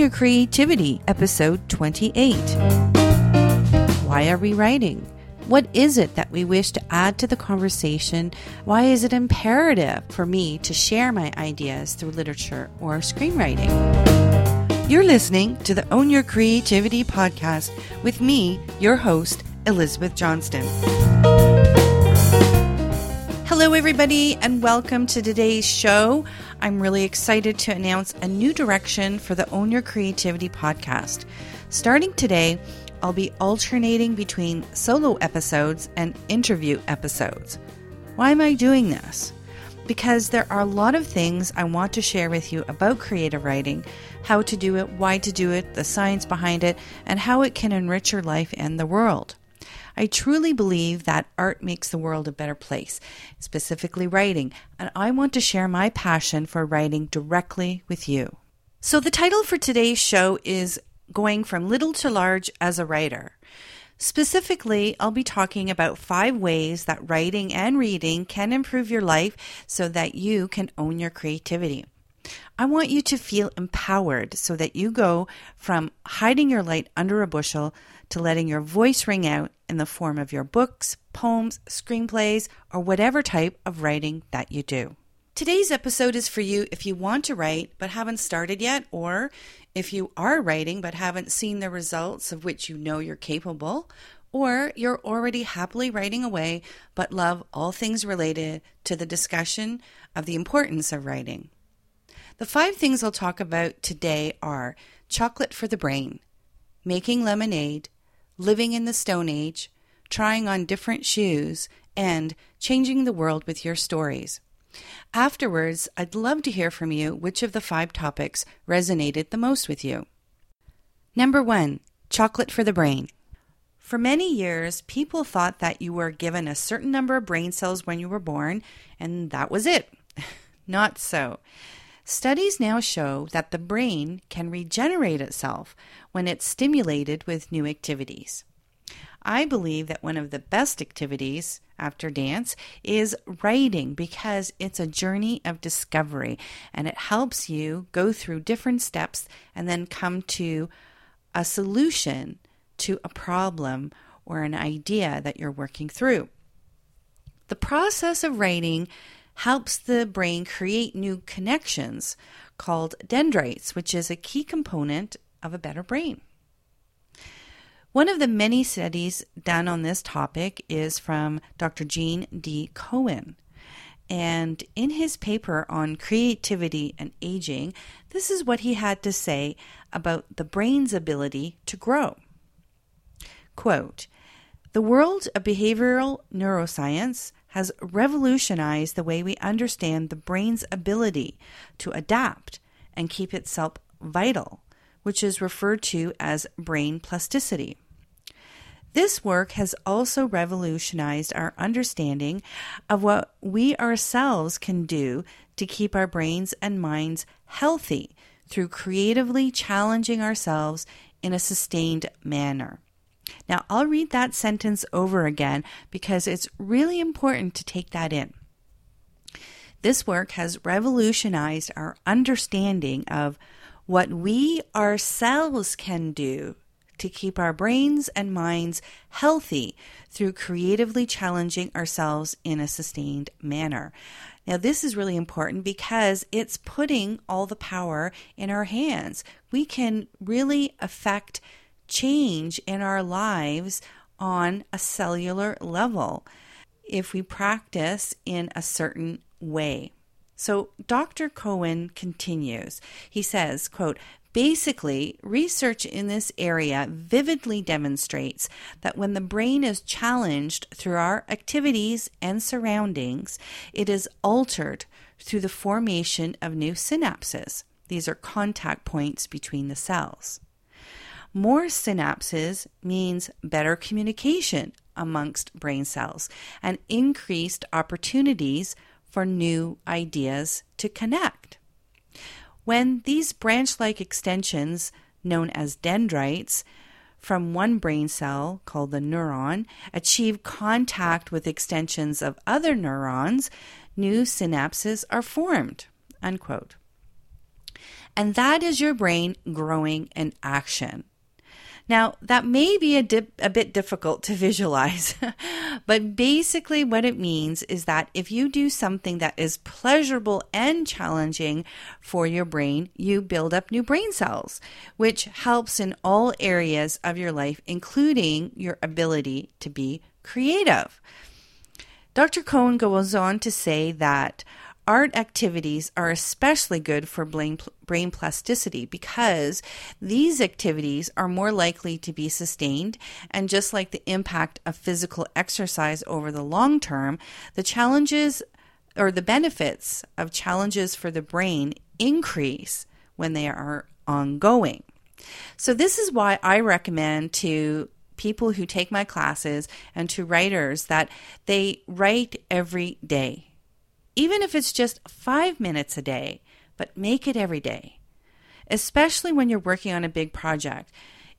Your Creativity, episode 28. Why are we writing? What is it that we wish to add to the conversation? Why is it imperative for me to share my ideas through literature or screenwriting? You're listening to the Own Your Creativity podcast with me, your host, Elizabeth Johnston. Hello, everybody, and welcome to today's show. I'm really excited to announce a new direction for the Own Your Creativity podcast. Starting today, I'll be alternating between solo episodes and interview episodes. Why am I doing this? Because there are a lot of things I want to share with you about creative writing, how to do it, why to do it, the science behind it, and how it can enrich your life and the world. I truly believe that art makes the world a better place, specifically writing, and I want to share my passion for writing directly with you. So, the title for today's show is Going from Little to Large as a Writer. Specifically, I'll be talking about five ways that writing and reading can improve your life so that you can own your creativity. I want you to feel empowered so that you go from hiding your light under a bushel to letting your voice ring out in the form of your books, poems, screenplays, or whatever type of writing that you do. Today's episode is for you if you want to write but haven't started yet, or if you are writing but haven't seen the results of which you know you're capable, or you're already happily writing away but love all things related to the discussion of the importance of writing. The five things I'll talk about today are chocolate for the brain, making lemonade, living in the Stone Age, trying on different shoes, and changing the world with your stories. Afterwards, I'd love to hear from you which of the five topics resonated the most with you. Number one, chocolate for the brain. For many years, people thought that you were given a certain number of brain cells when you were born, and that was it. Not so. Studies now show that the brain can regenerate itself when it's stimulated with new activities. I believe that one of the best activities after dance is writing because it's a journey of discovery and it helps you go through different steps and then come to a solution to a problem or an idea that you're working through. The process of writing helps the brain create new connections called dendrites, which is a key component of a better brain. One of the many studies done on this topic is from Dr. Gene D. Cohen. And in his paper on creativity and aging, this is what he had to say about the brain's ability to grow. Quote The world of behavioral neuroscience has revolutionized the way we understand the brain's ability to adapt and keep itself vital, which is referred to as brain plasticity. This work has also revolutionized our understanding of what we ourselves can do to keep our brains and minds healthy through creatively challenging ourselves in a sustained manner. Now, I'll read that sentence over again because it's really important to take that in. This work has revolutionized our understanding of what we ourselves can do to keep our brains and minds healthy through creatively challenging ourselves in a sustained manner. Now, this is really important because it's putting all the power in our hands. We can really affect change in our lives on a cellular level if we practice in a certain way. So Dr. Cohen continues. He says, quote, Basically, research in this area vividly demonstrates that when the brain is challenged through our activities and surroundings, it is altered through the formation of new synapses. These are contact points between the cells. More synapses means better communication amongst brain cells and increased opportunities for new ideas to connect. When these branch like extensions, known as dendrites, from one brain cell called the neuron achieve contact with extensions of other neurons, new synapses are formed. Unquote. And that is your brain growing in action. Now, that may be a, dip, a bit difficult to visualize, but basically, what it means is that if you do something that is pleasurable and challenging for your brain, you build up new brain cells, which helps in all areas of your life, including your ability to be creative. Dr. Cohen goes on to say that art activities are especially good for brain, brain plasticity because these activities are more likely to be sustained. And just like the impact of physical exercise over the long term, the challenges or the benefits of challenges for the brain increase when they are ongoing. So, this is why I recommend to people who take my classes and to writers that they write every day even if it's just five minutes a day, but make it every day. Especially when you're working on a big project.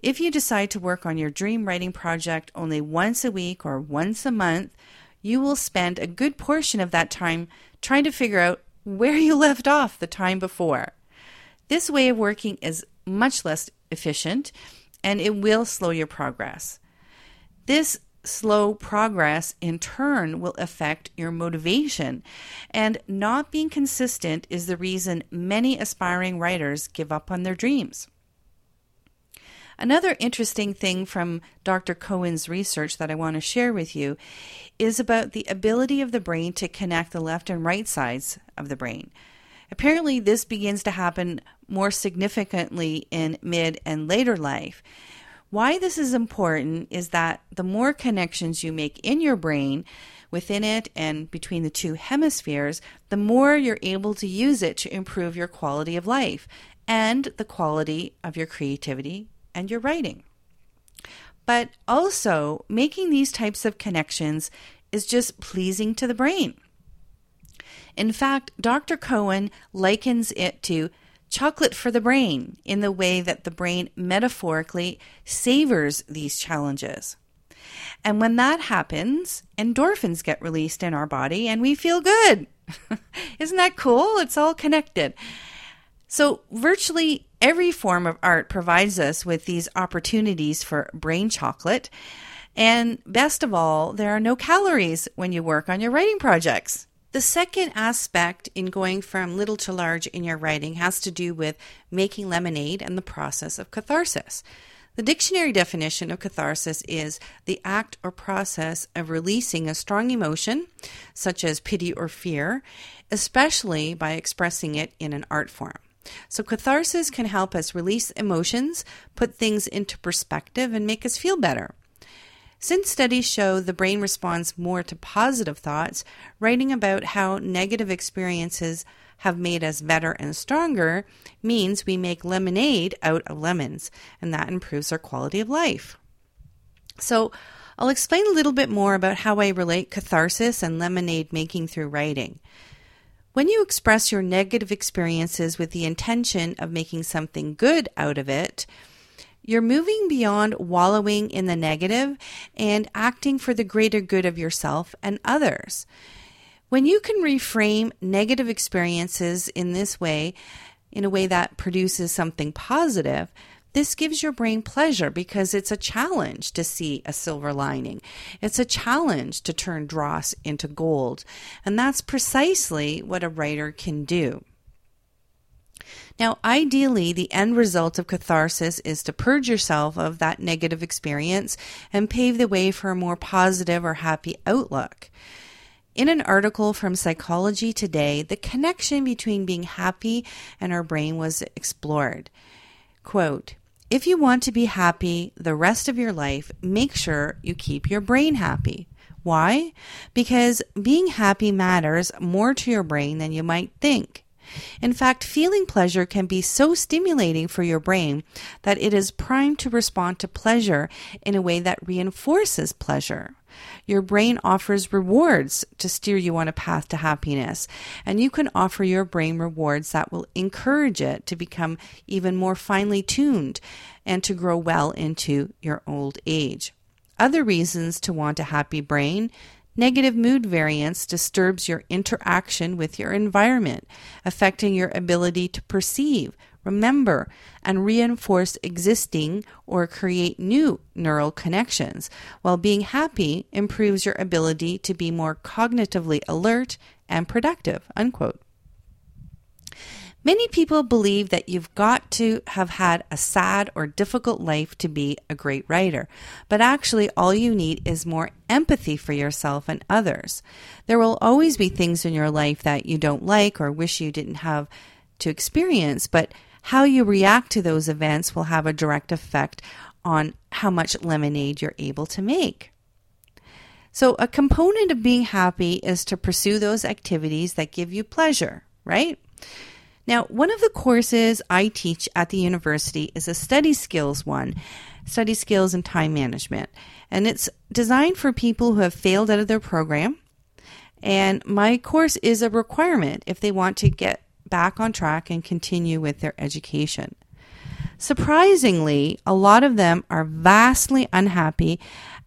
If you decide to work on your dream writing project only once a week or once a month, you will spend a good portion of that time trying to figure out where you left off the time before. This way of working is much less efficient and it will slow your progress. This slow progress in turn will affect your motivation. And not being consistent is the reason many aspiring writers give up on their dreams. Another interesting thing from Dr. Cohen's research that I want to share with you is about the ability of the brain to connect the left and right sides of the brain. Apparently, this begins to happen more significantly in mid and later life. Why this is important is that the more connections you make in your brain, within it and between the two hemispheres, the more you're able to use it to improve your quality of life and the quality of your creativity and your writing. But also, making these types of connections is just pleasing to the brain. In fact, Dr. Cohen likens it to chocolate for the brain in the way that the brain metaphorically savors these challenges. And when that happens, endorphins get released in our body and we feel good. Isn't that cool? It's all connected. So, virtually every form of art provides us with these opportunities for brain chocolate. And best of all, there are no calories when you work on your writing projects. The second aspect in going from little to large in your writing has to do with making lemonade and the process of catharsis. The dictionary definition of catharsis is the act or process of releasing a strong emotion, such as pity or fear, especially by expressing it in an art form. So, catharsis can help us release emotions, put things into perspective, and make us feel better. Since studies show the brain responds more to positive thoughts, writing about how negative experiences have made us better and stronger means we make lemonade out of lemons, and that improves our quality of life. So, I'll explain a little bit more about how I relate catharsis and lemonade making through writing. When you express your negative experiences with the intention of making something good out of it, you're moving beyond wallowing in the negative and acting for the greater good of yourself and others. When you can reframe negative experiences in this way, in a way that produces something positive, this gives your brain pleasure because it's a challenge to see a silver lining. It's a challenge to turn dross into gold. And that's precisely what a writer can do. Now, ideally, the end result of catharsis is to purge yourself of that negative experience and pave the way for a more positive or happy outlook. In an article from Psychology Today, the connection between being happy and our brain was explored. Quote, if you want to be happy the rest of your life, make sure you keep your brain happy. Why? Because being happy matters more to your brain than you might think. In fact, feeling pleasure can be so stimulating for your brain that it is primed to respond to pleasure in a way that reinforces pleasure. Your brain offers rewards to steer you on a path to happiness, and you can offer your brain rewards that will encourage it to become even more finely tuned and to grow well into your old age. Other reasons to want a happy brain Negative mood variance disturbs your interaction with your environment, affecting your ability to perceive, remember, and reinforce existing or create new neural connections, while being happy improves your ability to be more cognitively alert and productive. Unquote. Many people believe that you've got to have had a sad or difficult life to be a great writer, but actually, all you need is more empathy for yourself and others. There will always be things in your life that you don't like or wish you didn't have to experience, but how you react to those events will have a direct effect on how much lemonade you're able to make. So, a component of being happy is to pursue those activities that give you pleasure, right? Now, one of the courses I teach at the university is a study skills one, study skills and time management. And it's designed for people who have failed out of their program. And my course is a requirement if they want to get back on track and continue with their education. Surprisingly, a lot of them are vastly unhappy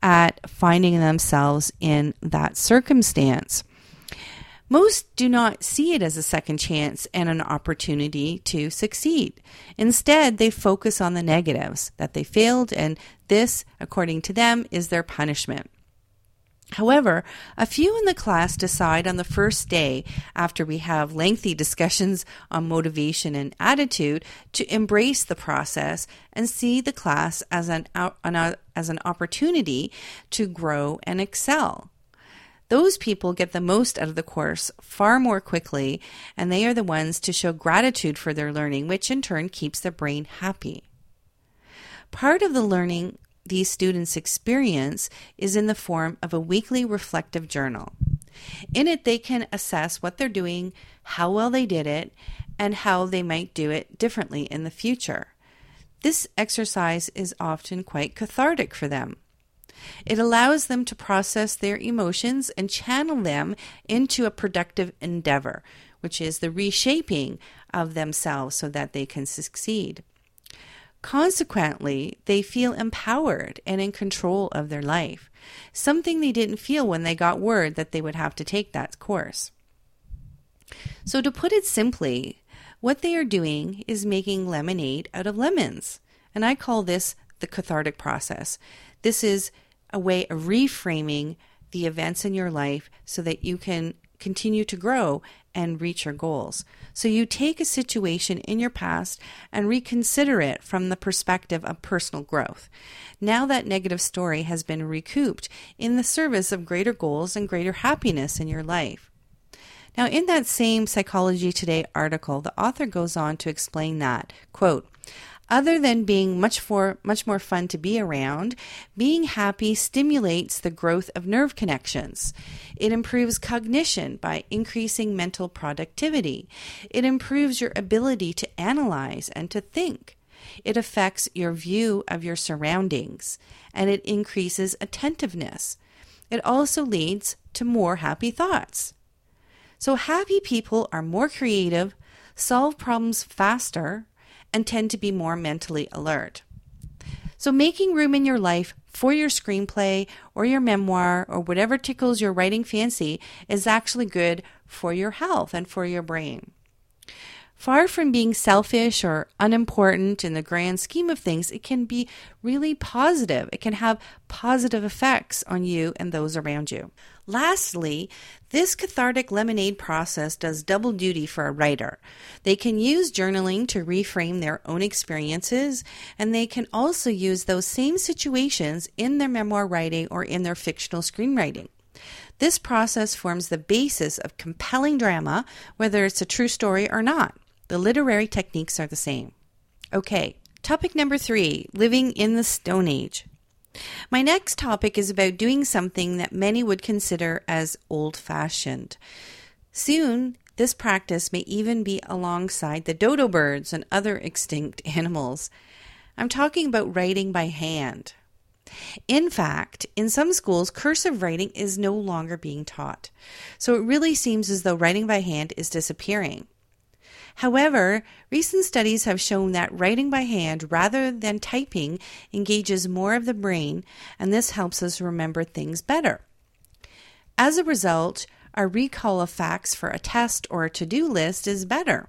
at finding themselves in that circumstance. Most do not see it as a second chance and an opportunity to succeed. Instead, they focus on the negatives that they failed, and this, according to them, is their punishment. However, a few in the class decide on the first day, after we have lengthy discussions on motivation and attitude, to embrace the process and see the class as an, as an opportunity to grow and excel. Those people get the most out of the course far more quickly, and they are the ones to show gratitude for their learning, which in turn keeps their brain happy. Part of the learning these students experience is in the form of a weekly reflective journal. In it, they can assess what they're doing, how well they did it, and how they might do it differently in the future. This exercise is often quite cathartic for them. It allows them to process their emotions and channel them into a productive endeavor, which is the reshaping of themselves so that they can succeed. Consequently, they feel empowered and in control of their life, something they didn't feel when they got word that they would have to take that course. So, to put it simply, what they are doing is making lemonade out of lemons. And I call this the cathartic process. This is a way of reframing the events in your life so that you can continue to grow and reach your goals. So you take a situation in your past and reconsider it from the perspective of personal growth. Now that negative story has been recouped in the service of greater goals and greater happiness in your life. Now, in that same Psychology Today article, the author goes on to explain that, quote, other than being much for much more fun to be around, being happy stimulates the growth of nerve connections. It improves cognition by increasing mental productivity. It improves your ability to analyze and to think. It affects your view of your surroundings and it increases attentiveness. It also leads to more happy thoughts. So, happy people are more creative, solve problems faster, and tend to be more mentally alert. So, making room in your life for your screenplay or your memoir or whatever tickles your writing fancy is actually good for your health and for your brain. Far from being selfish or unimportant in the grand scheme of things, it can be really positive. It can have positive effects on you and those around you. Lastly, this cathartic lemonade process does double duty for a writer. They can use journaling to reframe their own experiences, and they can also use those same situations in their memoir writing or in their fictional screenwriting. This process forms the basis of compelling drama, whether it's a true story or not. The literary techniques are the same. Okay, topic number three living in the Stone Age. My next topic is about doing something that many would consider as old fashioned. Soon, this practice may even be alongside the dodo birds and other extinct animals. I'm talking about writing by hand. In fact, in some schools, cursive writing is no longer being taught. So it really seems as though writing by hand is disappearing. However, recent studies have shown that writing by hand rather than typing engages more of the brain, and this helps us remember things better. As a result, our recall of facts for a test or a to do list is better.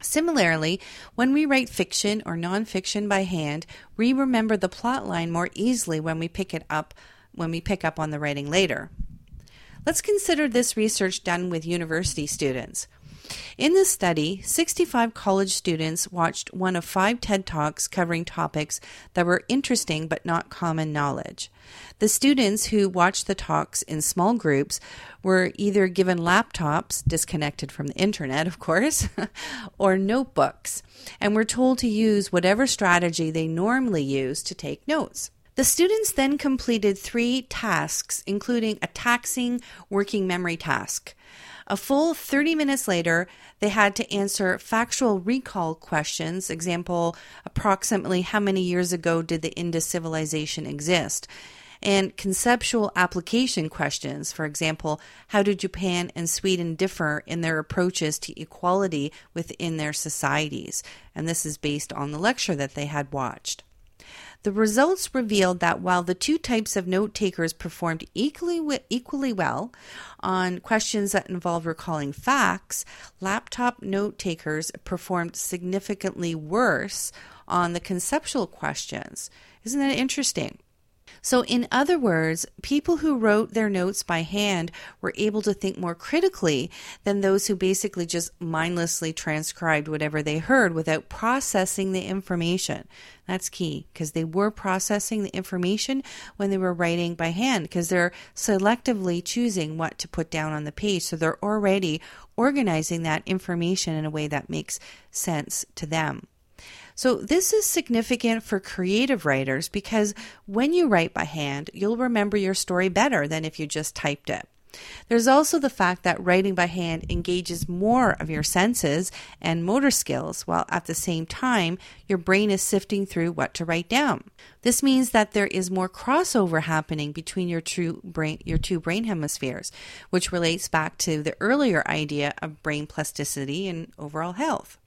Similarly, when we write fiction or nonfiction by hand, we remember the plot line more easily when we pick it up when we pick up on the writing later. Let's consider this research done with university students. In this study, 65 college students watched one of five TED Talks covering topics that were interesting but not common knowledge. The students who watched the talks in small groups were either given laptops, disconnected from the internet, of course, or notebooks, and were told to use whatever strategy they normally use to take notes. The students then completed three tasks, including a taxing working memory task. A full 30 minutes later, they had to answer factual recall questions. Example, approximately how many years ago did the Indus civilization exist? And conceptual application questions. For example, how do Japan and Sweden differ in their approaches to equality within their societies? And this is based on the lecture that they had watched. The results revealed that while the two types of note takers performed equally, equally well on questions that involve recalling facts, laptop note takers performed significantly worse on the conceptual questions. Isn't that interesting? So, in other words, people who wrote their notes by hand were able to think more critically than those who basically just mindlessly transcribed whatever they heard without processing the information. That's key because they were processing the information when they were writing by hand because they're selectively choosing what to put down on the page. So they're already organizing that information in a way that makes sense to them. So, this is significant for creative writers because when you write by hand, you'll remember your story better than if you just typed it. There's also the fact that writing by hand engages more of your senses and motor skills, while at the same time, your brain is sifting through what to write down. This means that there is more crossover happening between your brain, your two brain hemispheres, which relates back to the earlier idea of brain plasticity and overall health.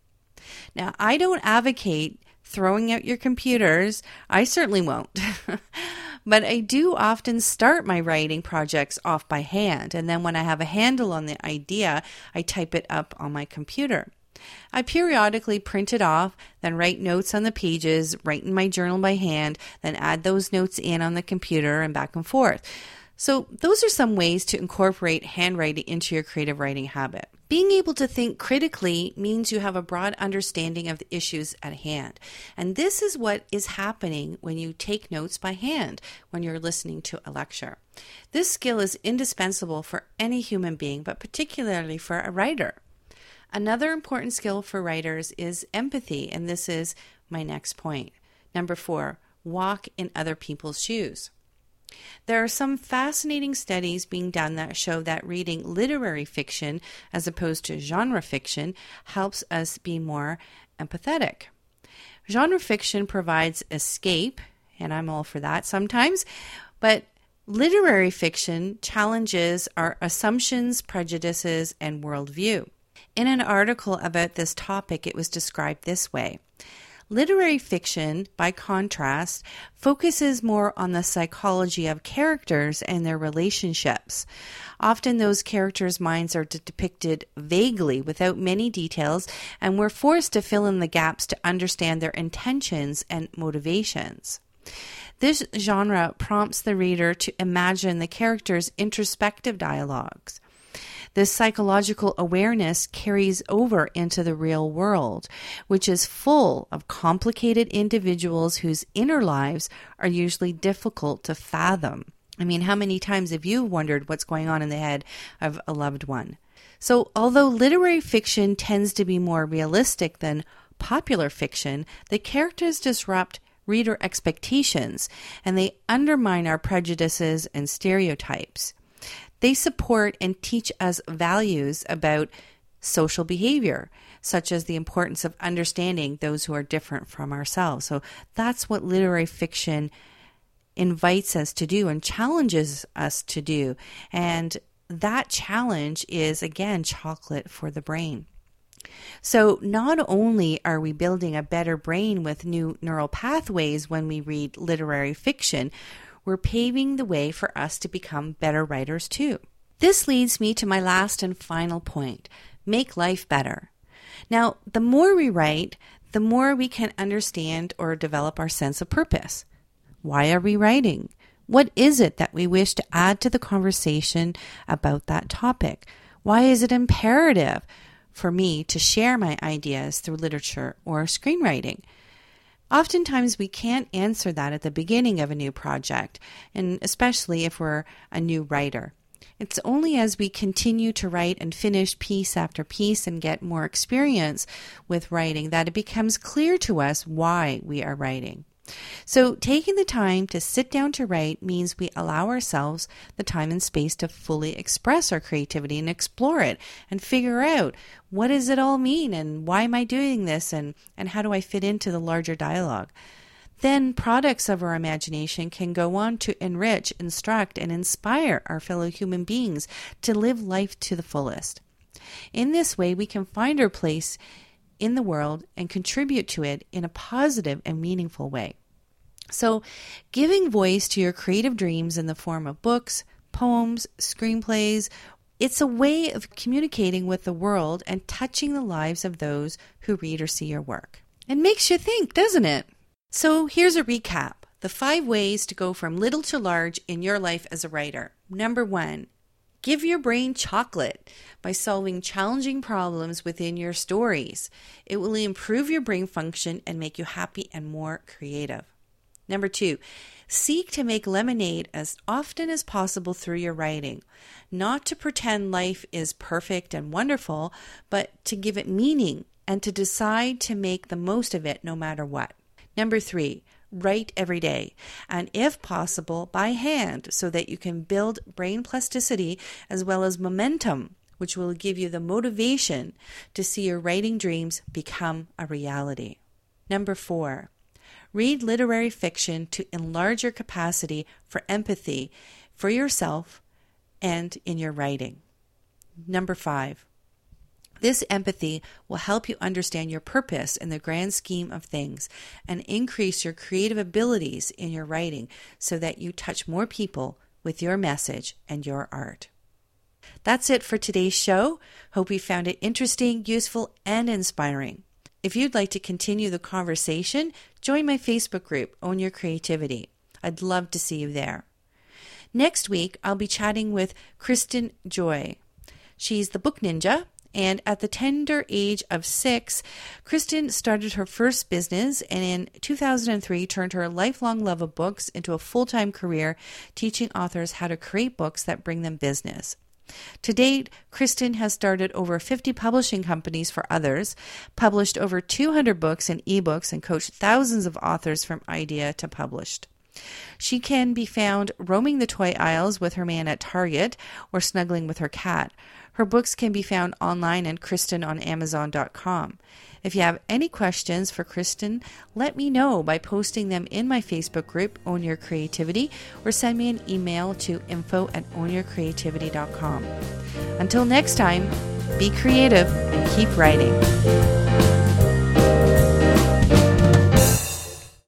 Now, I don't advocate throwing out your computers. I certainly won't. but I do often start my writing projects off by hand, and then when I have a handle on the idea, I type it up on my computer. I periodically print it off, then write notes on the pages, write in my journal by hand, then add those notes in on the computer and back and forth. So, those are some ways to incorporate handwriting into your creative writing habit. Being able to think critically means you have a broad understanding of the issues at hand. And this is what is happening when you take notes by hand when you're listening to a lecture. This skill is indispensable for any human being, but particularly for a writer. Another important skill for writers is empathy, and this is my next point. Number four, walk in other people's shoes. There are some fascinating studies being done that show that reading literary fiction as opposed to genre fiction helps us be more empathetic. Genre fiction provides escape, and I'm all for that sometimes, but literary fiction challenges our assumptions, prejudices, and worldview. In an article about this topic, it was described this way Literary fiction, by contrast, focuses more on the psychology of characters and their relationships. Often those characters' minds are depicted vaguely without many details, and we're forced to fill in the gaps to understand their intentions and motivations. This genre prompts the reader to imagine the characters' introspective dialogues. This psychological awareness carries over into the real world, which is full of complicated individuals whose inner lives are usually difficult to fathom. I mean, how many times have you wondered what's going on in the head of a loved one? So, although literary fiction tends to be more realistic than popular fiction, the characters disrupt reader expectations and they undermine our prejudices and stereotypes. They support and teach us values about social behavior, such as the importance of understanding those who are different from ourselves. So that's what literary fiction invites us to do and challenges us to do. And that challenge is, again, chocolate for the brain. So, not only are we building a better brain with new neural pathways when we read literary fiction, we're paving the way for us to become better writers too. This leads me to my last and final point make life better. Now, the more we write, the more we can understand or develop our sense of purpose. Why are we writing? What is it that we wish to add to the conversation about that topic? Why is it imperative for me to share my ideas through literature or screenwriting? Oftentimes, we can't answer that at the beginning of a new project, and especially if we're a new writer. It's only as we continue to write and finish piece after piece and get more experience with writing that it becomes clear to us why we are writing. So, taking the time to sit down to write means we allow ourselves the time and space to fully express our creativity and explore it and figure out what does it all mean and why am I doing this and, and how do I fit into the larger dialogue. Then, products of our imagination can go on to enrich, instruct, and inspire our fellow human beings to live life to the fullest. In this way, we can find our place in the world and contribute to it in a positive and meaningful way. So, giving voice to your creative dreams in the form of books, poems, screenplays, it's a way of communicating with the world and touching the lives of those who read or see your work. It makes you think, doesn't it? So, here's a recap the five ways to go from little to large in your life as a writer. Number one, Give your brain chocolate by solving challenging problems within your stories. It will improve your brain function and make you happy and more creative. Number two, seek to make lemonade as often as possible through your writing. Not to pretend life is perfect and wonderful, but to give it meaning and to decide to make the most of it no matter what. Number three, write every day, and if possible, by hand, so that you can build brain plasticity as well as momentum, which will give you the motivation to see your writing dreams become a reality. Number four, read literary fiction to enlarge your capacity for empathy for yourself and in your writing. Number five, this empathy will help you understand your purpose in the grand scheme of things and increase your creative abilities in your writing so that you touch more people with your message and your art. That's it for today's show. Hope you found it interesting, useful, and inspiring. If you'd like to continue the conversation, join my Facebook group, Own Your Creativity. I'd love to see you there. Next week, I'll be chatting with Kristen Joy. She's the book ninja and at the tender age of six, Kristen started her first business and in 2003 turned her lifelong love of books into a full time career teaching authors how to create books that bring them business. To date, Kristen has started over 50 publishing companies for others, published over 200 books and ebooks, and coached thousands of authors from idea to published. She can be found roaming the toy aisles with her man at Target or snuggling with her cat. Her books can be found online at KristenOnAmazon.com. If you have any questions for Kristen, let me know by posting them in my Facebook group, Own Your Creativity, or send me an email to info at ownyourcreativity.com. Until next time, be creative and keep writing.